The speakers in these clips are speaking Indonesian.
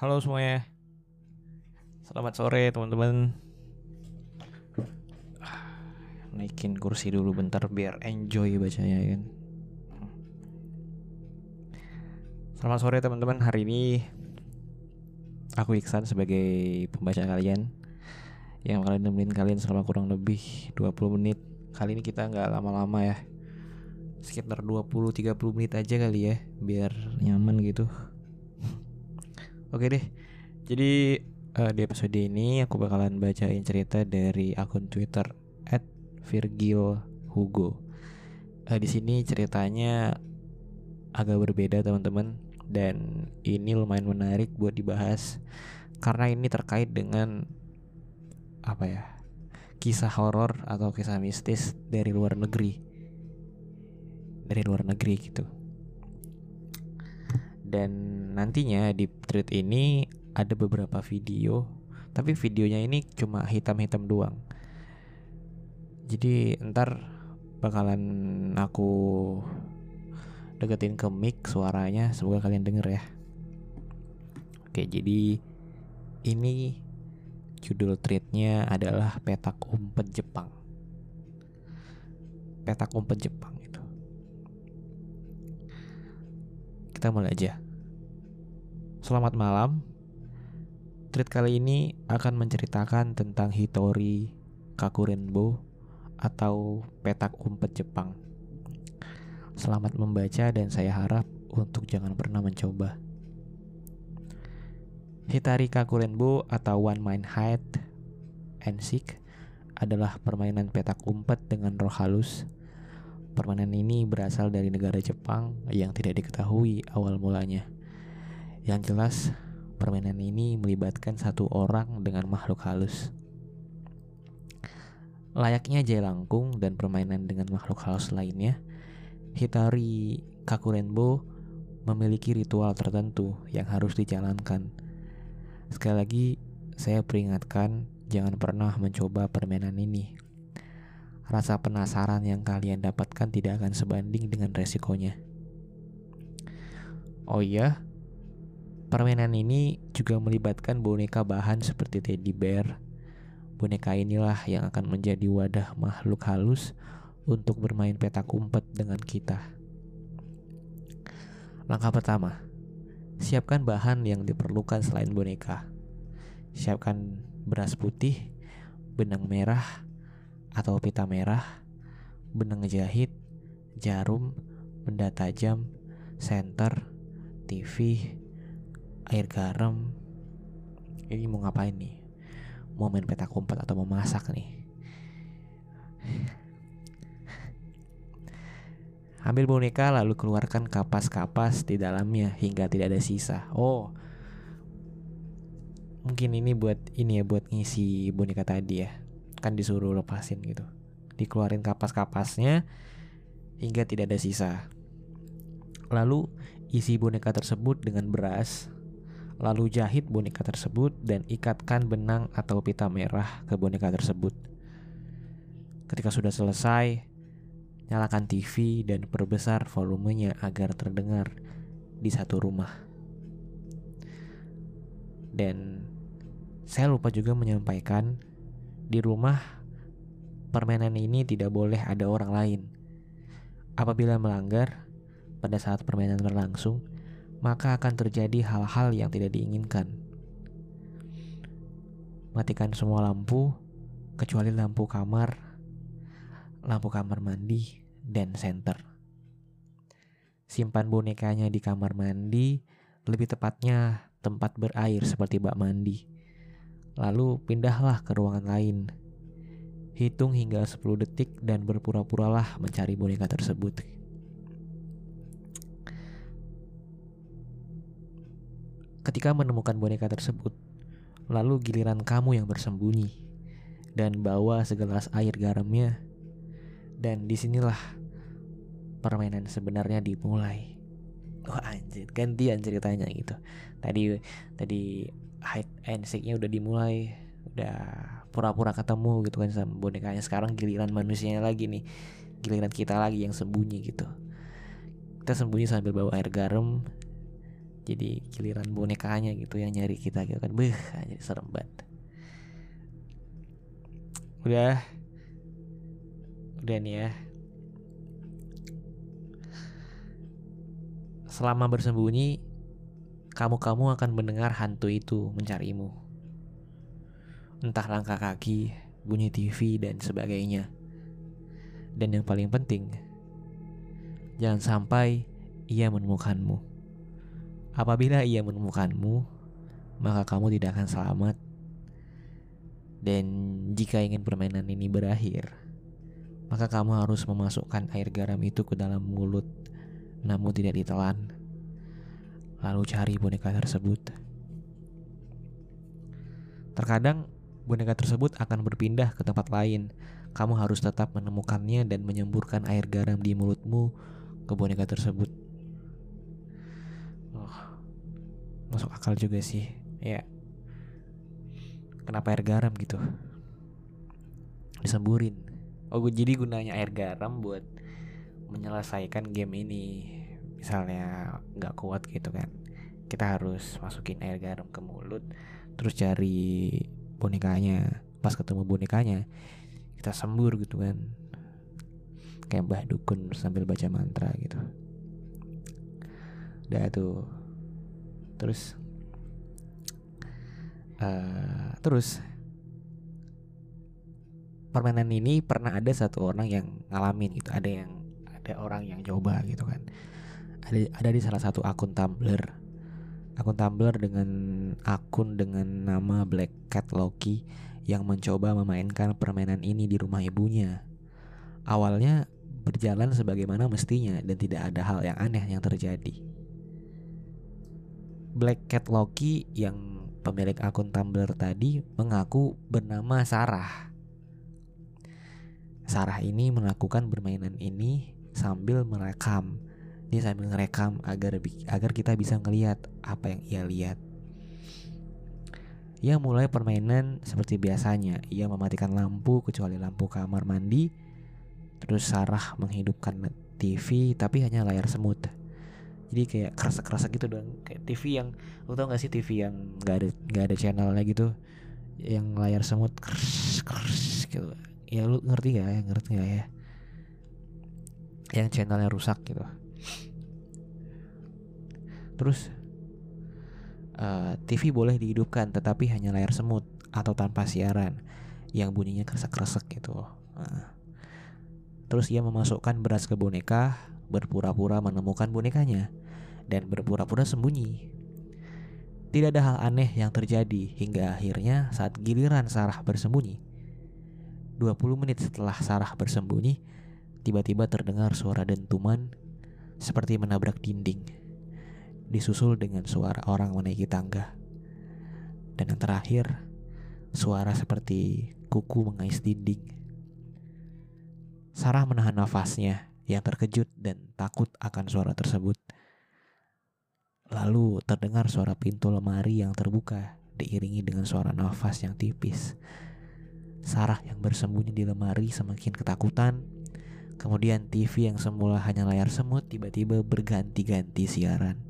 Halo semuanya. Selamat sore teman-teman. Naikin kursi dulu bentar biar enjoy bacanya ya kan. Selamat sore teman-teman. Hari ini aku Iksan sebagai pembaca kalian yang kalian nemenin kalian selama kurang lebih 20 menit. Kali ini kita nggak lama-lama ya. Sekitar 20-30 menit aja kali ya biar nyaman gitu. Oke deh. Jadi eh, di episode ini aku bakalan bacain cerita dari akun Twitter @virgilhugo. Eh, di sini ceritanya agak berbeda teman-teman dan ini lumayan menarik buat dibahas karena ini terkait dengan apa ya? kisah horor atau kisah mistis dari luar negeri. Dari luar negeri gitu. Dan nantinya di thread ini ada beberapa video, tapi videonya ini cuma hitam-hitam doang. Jadi ntar bakalan aku deketin ke mic suaranya, semoga kalian denger ya. Oke, jadi ini judul threadnya adalah petak umpet Jepang. Petak umpet Jepang itu. Kita mulai aja. Selamat malam. Treat kali ini akan menceritakan tentang Hitori Kakurenbo atau petak umpet Jepang. Selamat membaca dan saya harap untuk jangan pernah mencoba. Hitari Kakurenbo atau One Mind Hide and Seek adalah permainan petak umpet dengan roh halus. Permainan ini berasal dari negara Jepang yang tidak diketahui awal mulanya. Yang jelas, permainan ini melibatkan satu orang dengan makhluk halus. Layaknya jelangkung dan permainan dengan makhluk halus lainnya, Hitari Kakurenbo memiliki ritual tertentu yang harus dijalankan. Sekali lagi, saya peringatkan jangan pernah mencoba permainan ini. Rasa penasaran yang kalian dapatkan tidak akan sebanding dengan resikonya. Oh iya, permainan ini juga melibatkan boneka bahan seperti teddy bear. Boneka inilah yang akan menjadi wadah makhluk halus untuk bermain petak umpet dengan kita. Langkah pertama, siapkan bahan yang diperlukan selain boneka. Siapkan beras putih, benang merah atau pita merah, benang jahit, jarum, benda tajam, senter, TV, air garam. Ini mau ngapain nih? Mau main petak umpet atau mau masak nih? Ambil boneka lalu keluarkan kapas-kapas di dalamnya hingga tidak ada sisa. Oh, mungkin ini buat ini ya buat ngisi boneka tadi ya. Kan disuruh lepasin gitu. Dikeluarin kapas-kapasnya hingga tidak ada sisa. Lalu isi boneka tersebut dengan beras. Lalu jahit boneka tersebut dan ikatkan benang atau pita merah ke boneka tersebut. Ketika sudah selesai, nyalakan TV dan perbesar volumenya agar terdengar di satu rumah. Dan saya lupa juga menyampaikan di rumah permainan ini tidak boleh ada orang lain. Apabila melanggar pada saat permainan berlangsung, maka akan terjadi hal-hal yang tidak diinginkan. Matikan semua lampu kecuali lampu kamar, lampu kamar mandi, dan senter. Simpan bonekanya di kamar mandi, lebih tepatnya tempat berair seperti bak mandi. Lalu pindahlah ke ruangan lain. Hitung hingga 10 detik dan berpura-puralah mencari boneka tersebut. Ketika menemukan boneka tersebut, lalu giliran kamu yang bersembunyi dan bawa segelas air garamnya. Dan di sinilah permainan sebenarnya dimulai. Wah anjir, gantian ceritanya gitu. Tadi tadi hide and seek-nya udah dimulai, udah pura-pura ketemu gitu kan sama bonekanya. Sekarang giliran manusianya lagi nih. Giliran kita lagi yang sembunyi gitu. Kita sembunyi sambil bawa air garam jadi giliran bonekanya gitu yang nyari kita gitu kan beh jadi serem banget udah udah nih ya selama bersembunyi kamu-kamu akan mendengar hantu itu mencarimu entah langkah kaki bunyi TV dan sebagainya dan yang paling penting jangan sampai ia menemukanmu Apabila ia menemukanmu, maka kamu tidak akan selamat. Dan jika ingin permainan ini berakhir, maka kamu harus memasukkan air garam itu ke dalam mulut, namun tidak ditelan. Lalu cari boneka tersebut. Terkadang boneka tersebut akan berpindah ke tempat lain. Kamu harus tetap menemukannya dan menyemburkan air garam di mulutmu ke boneka tersebut. masuk akal juga sih ya kenapa air garam gitu disemburin oh jadi gunanya air garam buat menyelesaikan game ini misalnya nggak kuat gitu kan kita harus masukin air garam ke mulut terus cari bonekanya. Pas ketemu bonekanya kita sembur gitu kan. Kayak Mbah Dukun sambil baca mantra gitu. Udah tuh terus uh, terus permainan ini pernah ada satu orang yang ngalamin gitu. Ada yang ada orang yang coba gitu kan ada ada di salah satu akun Tumblr akun Tumblr dengan akun dengan nama Black Cat Loki yang mencoba memainkan permainan ini di rumah ibunya awalnya berjalan sebagaimana mestinya dan tidak ada hal yang aneh yang terjadi Black Cat Loki yang pemilik akun Tumblr tadi mengaku bernama Sarah. Sarah ini melakukan permainan ini sambil merekam. Dia sambil merekam agar agar kita bisa ngelihat apa yang ia lihat. Ia mulai permainan seperti biasanya. Ia mematikan lampu kecuali lampu kamar mandi. Terus Sarah menghidupkan TV tapi hanya layar semut jadi kayak kerasa kerasa gitu dong kayak TV yang lu tau gak sih TV yang nggak ada nggak ada channelnya gitu yang layar semut kers kers gitu ya lu ngerti gak ya ngerti gak ya yang channelnya rusak gitu terus uh, eh, TV boleh dihidupkan tetapi hanya layar semut atau tanpa siaran yang bunyinya kresek-kresek gitu uh. terus ia memasukkan beras ke boneka berpura-pura menemukan bonekanya dan berpura-pura sembunyi. Tidak ada hal aneh yang terjadi hingga akhirnya saat giliran Sarah bersembunyi. 20 menit setelah Sarah bersembunyi, tiba-tiba terdengar suara dentuman seperti menabrak dinding, disusul dengan suara orang menaiki tangga. Dan yang terakhir, suara seperti kuku mengais dinding. Sarah menahan nafasnya yang terkejut dan takut akan suara tersebut. Lalu terdengar suara pintu lemari yang terbuka diiringi dengan suara nafas yang tipis. Sarah yang bersembunyi di lemari semakin ketakutan. Kemudian TV yang semula hanya layar semut tiba-tiba berganti-ganti siaran.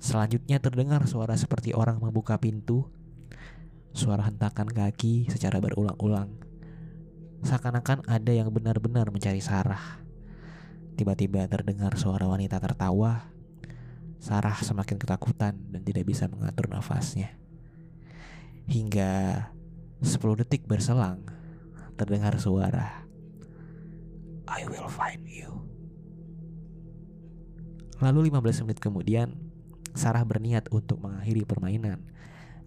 Selanjutnya terdengar suara seperti orang membuka pintu. Suara hentakan kaki secara berulang-ulang. Seakan-akan ada yang benar-benar mencari Sarah. Tiba-tiba terdengar suara wanita tertawa. Sarah semakin ketakutan dan tidak bisa mengatur nafasnya. Hingga 10 detik berselang, terdengar suara I will find you. Lalu 15 menit kemudian, Sarah berniat untuk mengakhiri permainan.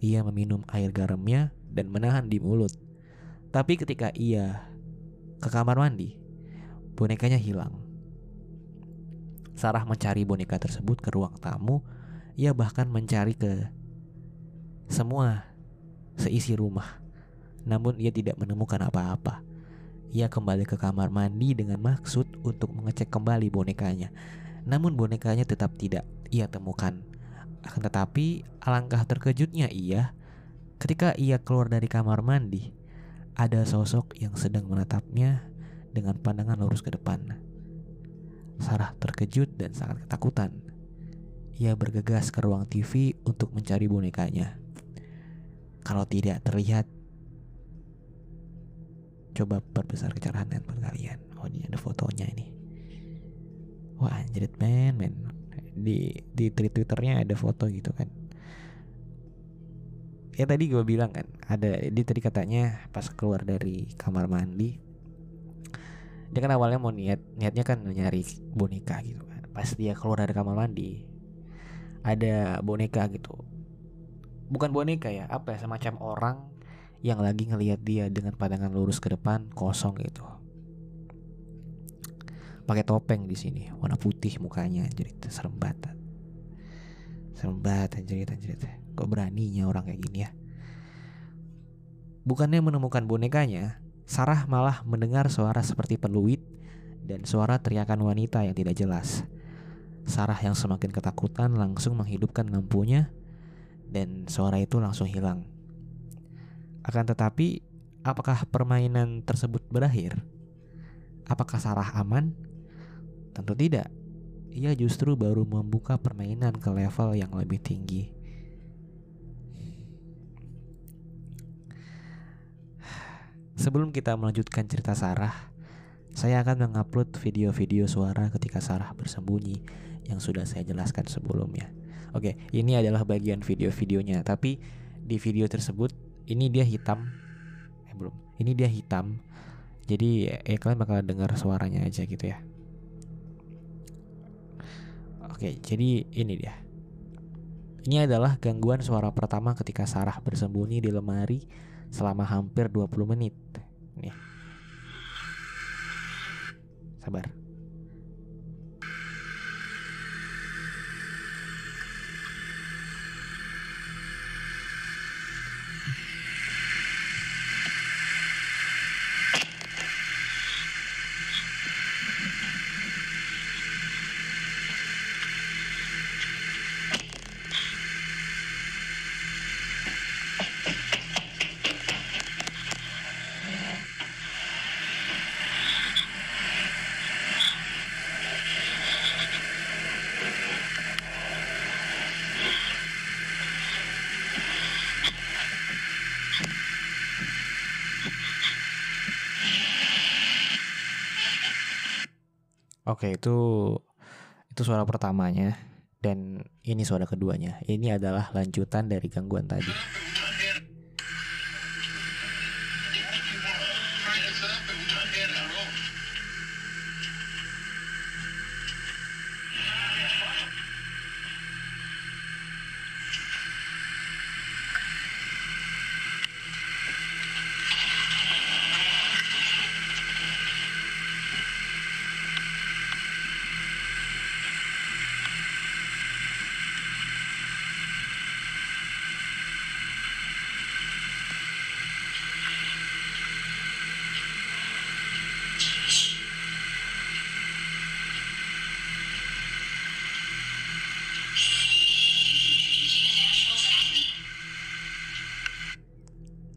Ia meminum air garamnya dan menahan di mulut. Tapi ketika ia ke kamar mandi, bonekanya hilang. Sarah mencari boneka tersebut ke ruang tamu. Ia bahkan mencari ke semua seisi rumah. Namun ia tidak menemukan apa-apa. Ia kembali ke kamar mandi dengan maksud untuk mengecek kembali bonekanya. Namun bonekanya tetap tidak ia temukan. Akan tetapi alangkah terkejutnya ia ketika ia keluar dari kamar mandi. Ada sosok yang sedang menatapnya dengan pandangan lurus ke depan. Sarah terkejut dan sangat ketakutan. ia bergegas ke ruang TV untuk mencari bonekanya. Kalau tidak terlihat, coba perbesar kecerahan handphone kalian. Oh ini ada fotonya ini. Wah anjrit men men. Di di twitternya ada foto gitu kan. Ya tadi gue bilang kan ada di tadi katanya pas keluar dari kamar mandi dia kan awalnya mau niat niatnya kan nyari boneka gitu kan. Pas dia keluar dari kamar mandi ada boneka gitu. Bukan boneka ya apa ya semacam orang yang lagi ngelihat dia dengan pandangan lurus ke depan kosong gitu pakai topeng di sini warna putih mukanya jadi serem banget serem banget anjir anjir kok beraninya orang kayak gini ya bukannya menemukan bonekanya Sarah malah mendengar suara seperti peluit dan suara teriakan wanita yang tidak jelas. Sarah yang semakin ketakutan langsung menghidupkan lampunya dan suara itu langsung hilang. Akan tetapi, apakah permainan tersebut berakhir? Apakah Sarah aman? Tentu tidak. Ia justru baru membuka permainan ke level yang lebih tinggi. Sebelum kita melanjutkan cerita Sarah, saya akan mengupload video-video suara ketika Sarah bersembunyi yang sudah saya jelaskan sebelumnya. Oke, ini adalah bagian video-videonya, tapi di video tersebut ini dia hitam. Eh belum. Ini dia hitam. Jadi ya kalian bakal dengar suaranya aja gitu ya. Oke, jadi ini dia. Ini adalah gangguan suara pertama ketika Sarah bersembunyi di lemari selama hampir 20 menit. Nih. Sabar. Oke, itu itu suara pertamanya dan ini suara keduanya. Ini adalah lanjutan dari gangguan tadi.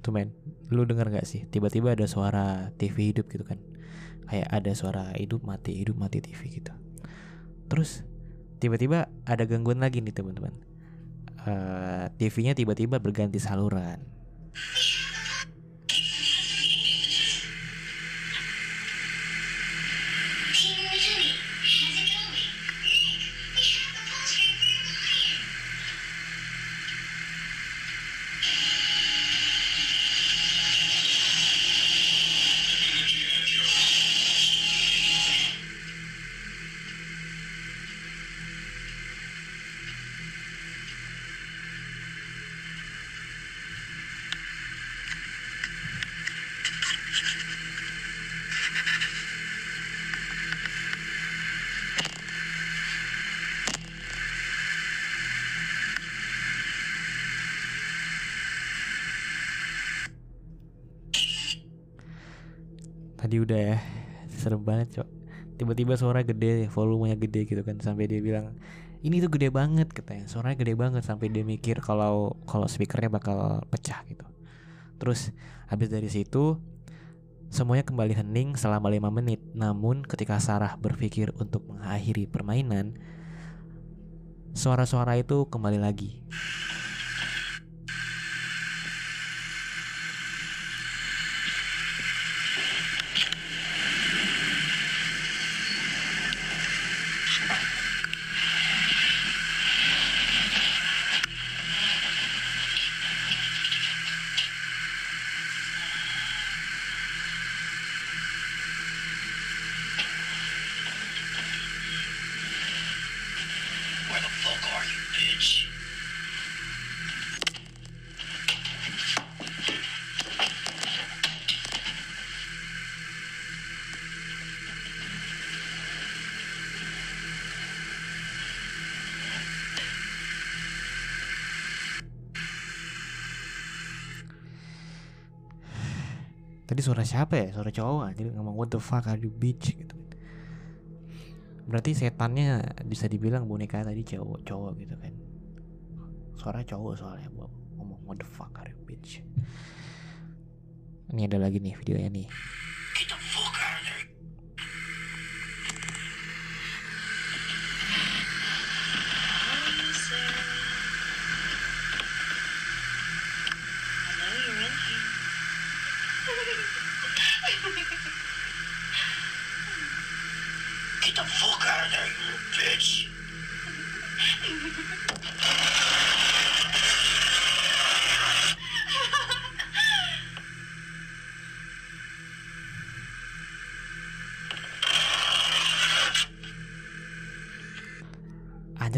Tuh men, lu denger gak sih? Tiba-tiba ada suara TV hidup gitu kan. Kayak ada suara hidup mati, hidup mati TV gitu. Terus tiba-tiba ada gangguan lagi nih teman-teman. Uh, TV-nya tiba-tiba berganti saluran tadi udah ya serem banget cok. Tiba-tiba suara gede volumenya gede gitu kan sampai dia bilang ini tuh gede banget katanya. Suaranya gede banget sampai dia mikir kalau kalau speakernya bakal pecah gitu. Terus habis dari situ semuanya kembali hening selama lima menit. Namun ketika Sarah berpikir untuk mengakhiri permainan suara-suara itu kembali lagi. Tadi suara siapa ya? Suara cowok Jadi ngomong what the fuck are you bitch gitu. Berarti setannya bisa dibilang boneka tadi cowok cowok gitu kan. Suara cowok soalnya ngomong what the fuck are you bitch. Ini ada lagi nih videonya nih.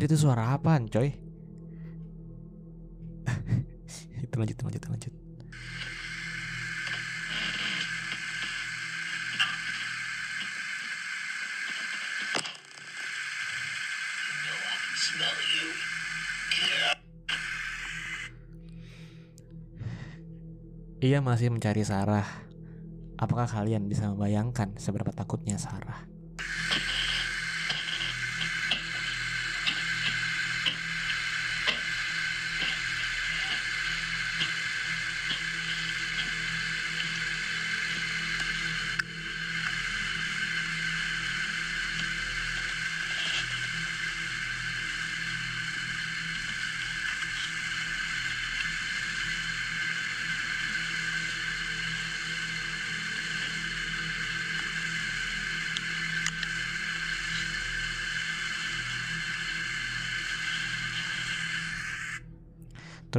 Itu suara apaan coy? itu lanjut lanjut lanjut. Ia masih mencari Sarah. Apakah kalian bisa membayangkan seberapa takutnya Sarah?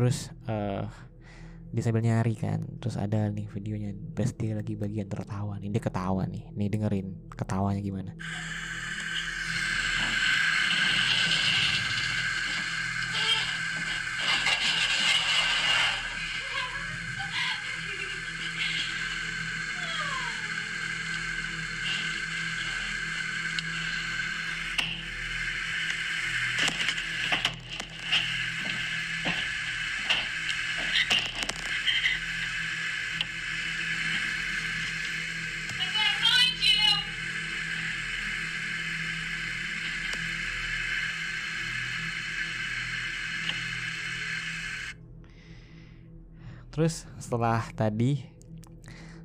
Terus eh dia sambil nyari kan, terus ada nih videonya, pas dia lagi bagian tertawa nih, dia ketawa nih, nih dengerin ketawanya gimana. Terus setelah tadi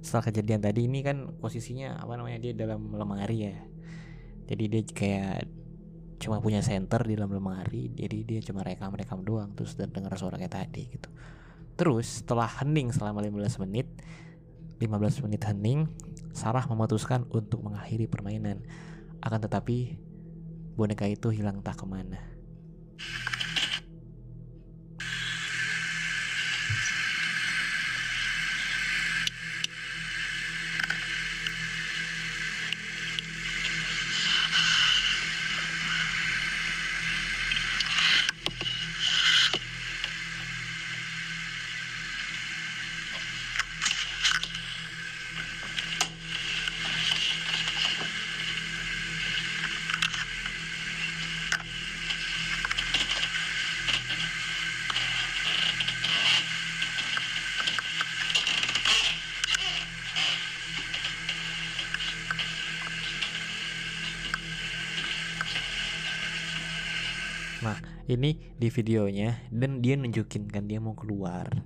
setelah kejadian tadi ini kan posisinya apa namanya dia dalam lemari ya. Jadi dia kayak cuma punya center di dalam lemari, jadi dia cuma rekam-rekam doang terus dan dengar suara kayak tadi gitu. Terus setelah hening selama 15 menit 15 menit hening, Sarah memutuskan untuk mengakhiri permainan. Akan tetapi boneka itu hilang tak ke mana. Ini di videonya dan dia nunjukin kan dia mau keluar.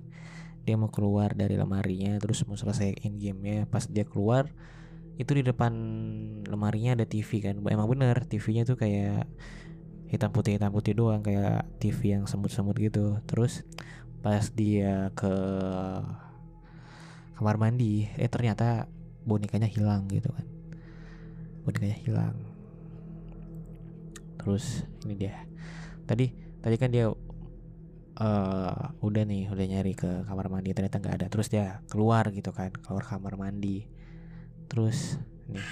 Dia mau keluar dari lemarinya terus mau selesaiin gamenya. Pas dia keluar itu di depan lemarinya ada TV kan. Emang bener TV-nya tuh kayak hitam putih hitam putih doang kayak TV yang semut-semut gitu terus pas dia ke kamar mandi eh ternyata bonekanya hilang gitu kan bonekanya hilang terus ini dia tadi tadi kan dia eh udah nih udah nyari ke kamar mandi ternyata nggak ada. Terus dia keluar gitu kan keluar kamar mandi. Terus nih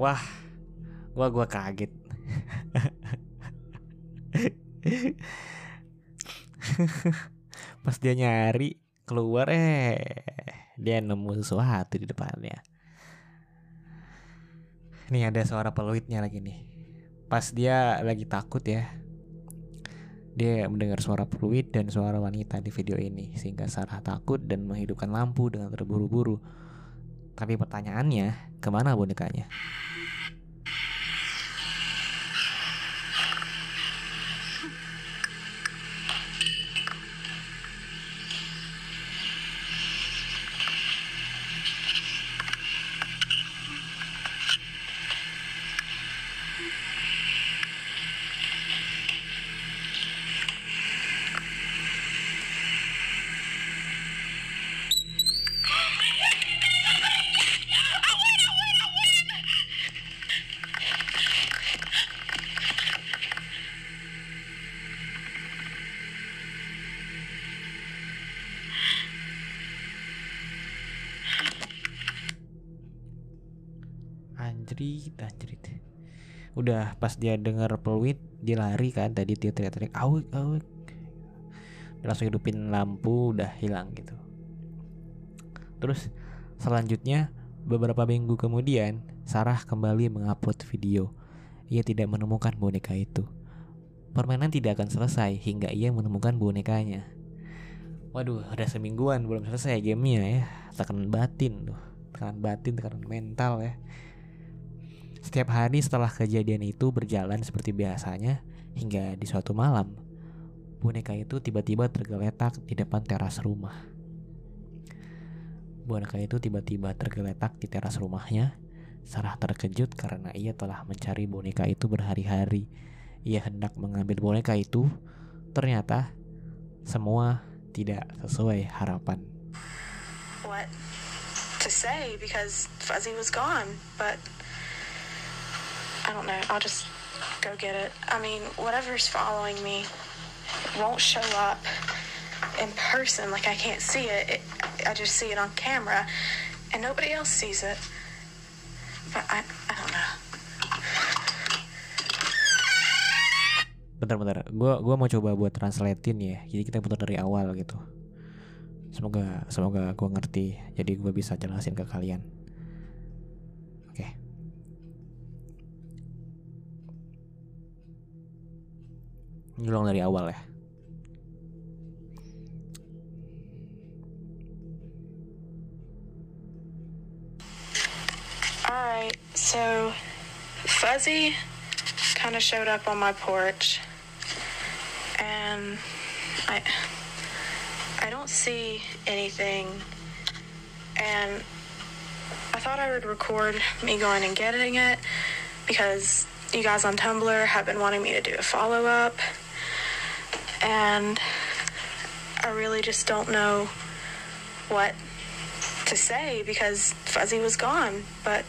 Wah. Gua gua kaget. Pas dia nyari keluar eh dia nemu sesuatu di depannya. Nih ada suara peluitnya lagi nih. Pas dia lagi takut ya. Dia mendengar suara peluit dan suara wanita di video ini sehingga Sarah takut dan menghidupkan lampu dengan terburu-buru. Tapi pertanyaannya, ke mana bonekanya? Anjrit, anjrit. Udah pas dia dengar peluit, dia lari kan tadi dia teriak-teriak awik awik. Dia langsung hidupin lampu, udah hilang gitu. Terus selanjutnya beberapa minggu kemudian Sarah kembali mengupload video. Ia tidak menemukan boneka itu. Permainan tidak akan selesai hingga ia menemukan bonekanya. Waduh, udah semingguan belum selesai gamenya ya. Tekanan batin tuh, tekanan batin, tekanan mental ya. Setiap hari setelah kejadian itu berjalan seperti biasanya hingga di suatu malam, boneka itu tiba-tiba tergeletak di depan teras rumah. Boneka itu tiba-tiba tergeletak di teras rumahnya. Sarah terkejut karena ia telah mencari boneka itu berhari-hari. Ia hendak mengambil boneka itu, ternyata semua tidak sesuai harapan. What to say because Fuzzy was gone, but I don't know. I'll just go get it. I mean, whatever's following me won't show up in person. Like I can't see it. it. I just see it on camera, and nobody else sees it. But I, I don't know. Bentar-bentar, gua gua mau coba buat translatein ya. Jadi kita putar dari awal gitu. Semoga semoga gua ngerti. Jadi gua bisa jelasin ke kalian. Ini ulang dari awal ya. Alright, so Fuzzy kind of showed up on my porch, and I I don't see anything, and I thought I would record me going and getting it because you guys on Tumblr have been wanting me to do a follow up, and I really just don't know what to say because Fuzzy was gone, but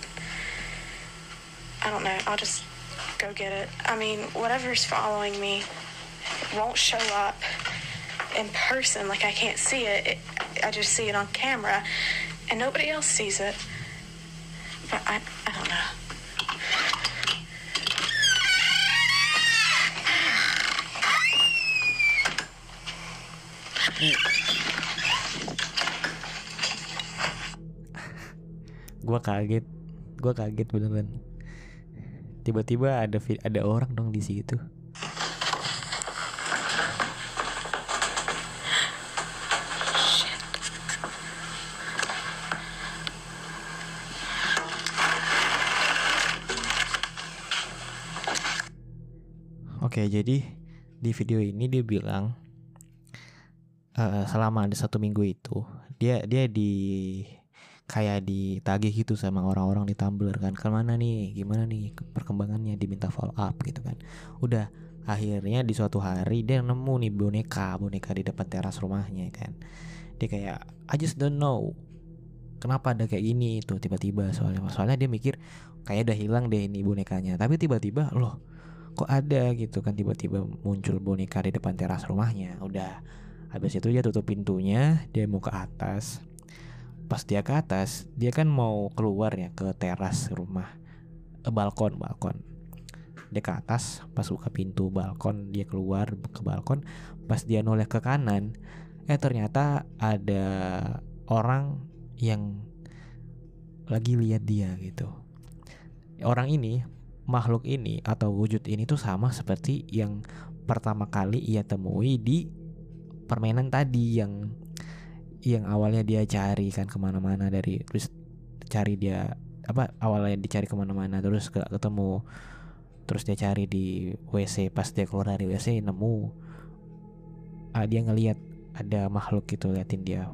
I don't know. I'll just go get it. I mean, whatever's following me won't show up in person. Like I can't see it. it I just see it on camera, and nobody else sees it. But I, I don't know. Gue kaget, gua kaget beneran. Tiba-tiba ada ada orang dong di situ. Oke, jadi di video ini dia bilang eh, selama ada satu minggu itu dia dia di kayak ditagih gitu sama orang-orang di Tumblr kan. Ke mana nih? Gimana nih perkembangannya? Diminta follow up gitu kan. Udah akhirnya di suatu hari dia nemu nih boneka boneka di depan teras rumahnya kan. Dia kayak I just don't know. Kenapa ada kayak gini? Tuh tiba-tiba soalnya. Soalnya dia mikir kayak udah hilang deh ini bonekanya. Tapi tiba-tiba loh kok ada? Gitu kan tiba-tiba muncul boneka di depan teras rumahnya. Udah habis itu dia tutup pintunya dia mau ke atas pas dia ke atas dia kan mau keluar ya ke teras rumah eh, balkon balkon. Dia ke atas pas buka pintu balkon dia keluar ke balkon. Pas dia noleh ke kanan eh ternyata ada orang yang lagi lihat dia gitu. Orang ini makhluk ini atau wujud ini tuh sama seperti yang pertama kali ia temui di permainan tadi yang yang awalnya dia cari kan ke mana-mana dari terus cari dia apa awalnya dicari ke mana-mana terus gak ketemu. Terus dia cari di WC pas dia keluar dari WC nemu ah, dia ngelihat ada makhluk gitu liatin dia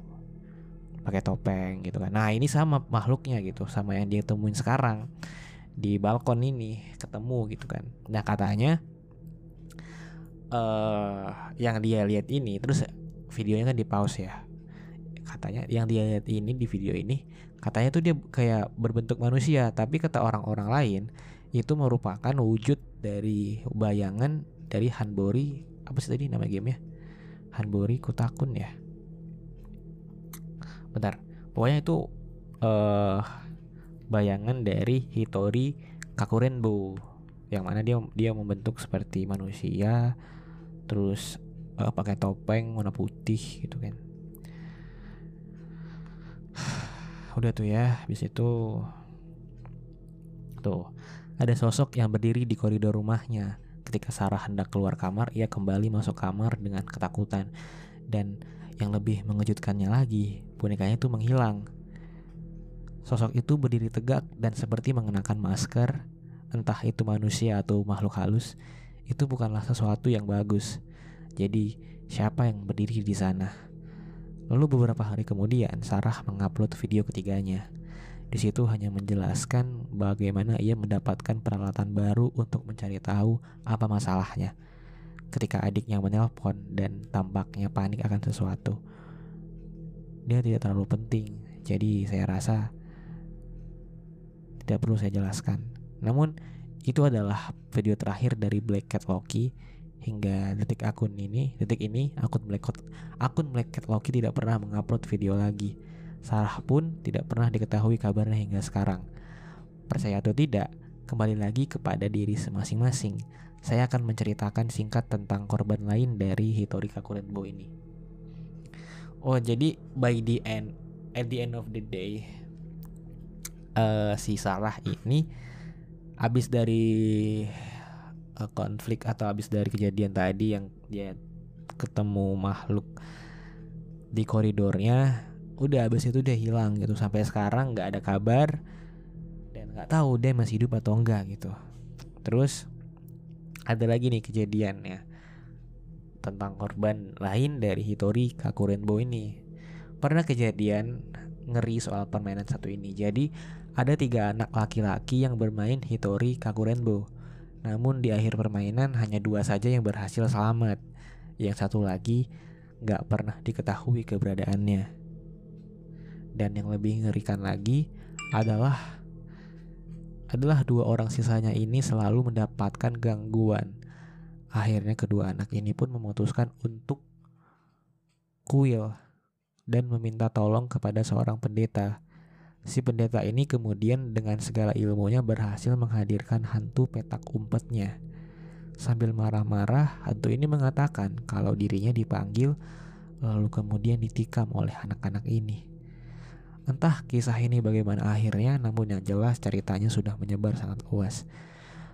pakai topeng gitu kan. Nah ini sama makhluknya gitu sama yang dia temuin sekarang di balkon ini ketemu gitu kan. Nah katanya eh yang dia lihat ini terus videonya kan di pause ya katanya yang dia lihat ini di video ini katanya tuh dia kayak berbentuk manusia. Tapi kata orang-orang lain itu merupakan wujud dari bayangan dari Hanbori apa sih tadi nama gamenya? Hanbori Kutakun ya. Bentar pokoknya itu eh bayangan dari Hitori Kakurenbo yang mana dia dia membentuk seperti manusia terus eh, pakai topeng warna putih gitu kan udah tuh ya habis itu tuh ada sosok yang berdiri di koridor rumahnya. Ketika Sarah hendak keluar kamar ia kembali masuk kamar dengan ketakutan. Dan yang lebih mengejutkannya lagi bonekanya itu menghilang. Sosok itu berdiri tegak dan seperti mengenakan masker. Entah itu manusia atau makhluk halus itu bukanlah sesuatu yang bagus. Jadi siapa yang berdiri di sana Lalu beberapa hari kemudian, Sarah mengupload video ketiganya. Di situ hanya menjelaskan bagaimana ia mendapatkan peralatan baru untuk mencari tahu apa masalahnya. Ketika adiknya menelpon dan tampaknya panik akan sesuatu. Dia tidak terlalu penting, jadi saya rasa tidak perlu saya jelaskan. Namun, itu adalah video terakhir dari Black Cat Loki hingga detik akun ini detik ini akun Black Cat akun Black Loki tidak pernah mengupload video lagi. Sarah pun tidak pernah diketahui kabarnya hingga sekarang. Percaya atau tidak kembali lagi kepada diri masing-masing. Saya akan menceritakan singkat tentang korban lain dari Hitori Kakurenbo ini. Oh jadi by the end at the end of the day eh, si Sarah ini habis dari uh, konflik atau habis dari kejadian tadi yang dia ketemu makhluk di koridornya udah habis itu dia hilang gitu. Sampai sekarang nggak ada kabar dan nggak tahu dia masih hidup atau enggak gitu. Terus ada lagi nih kejadian ya tentang korban lain dari Hitori Kakurenbo ini. Pernah kejadian ngeri soal permainan satu ini. Jadi ada tiga anak laki-laki yang bermain Hitori Kakurenbo namun di akhir permainan hanya dua saja yang berhasil selamat. Yang satu lagi nggak pernah diketahui keberadaannya. Dan yang lebih ngerikan lagi adalah adalah dua orang sisanya ini selalu mendapatkan gangguan. Akhirnya kedua anak ini pun memutuskan untuk kuil dan meminta tolong kepada seorang pendeta. Si pendeta ini kemudian dengan segala ilmunya berhasil menghadirkan hantu petak umpetnya. Sambil marah-marah, hantu ini mengatakan kalau dirinya dipanggil lalu kemudian ditikam oleh anak-anak ini. Entah kisah ini bagaimana akhirnya, namun yang jelas ceritanya sudah menyebar sangat luas.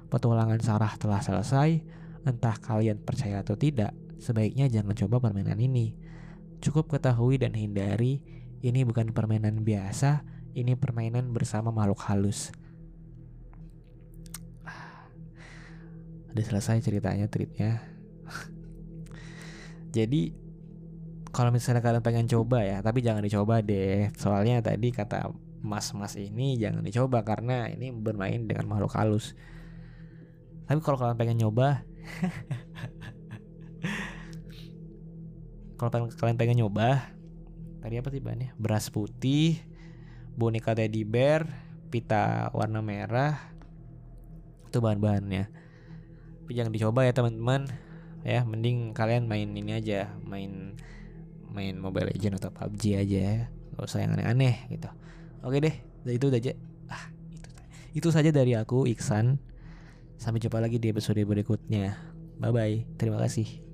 Petualangan Sarah telah selesai, entah kalian percaya atau tidak, sebaiknya jangan coba permainan ini. Cukup ketahui dan hindari, ini bukan permainan biasa, ini permainan bersama makhluk halus. Udah selesai ceritanya, tweetnya. Jadi kalau misalnya kalian pengen coba ya tapi jangan dicoba deh soalnya tadi kata mas-mas ini jangan dicoba karena ini bermain dengan makhluk halus tapi kalau kalian pengen nyoba kalau kalian pengen nyoba tadi apa sih bahannya beras putih boneka teddy bear pita warna merah itu bahan-bahannya. Tapi jangan dicoba ya teman-teman. Ya mending kalian main ini aja main main Mobile Legend atau PUBG aja ya. Gak usah yang aneh-aneh gitu. Oke deh itu aja. Ah itu itu saja dari aku Iksan. Sampai jumpa lagi di episode berikutnya. Bye bye terima kasih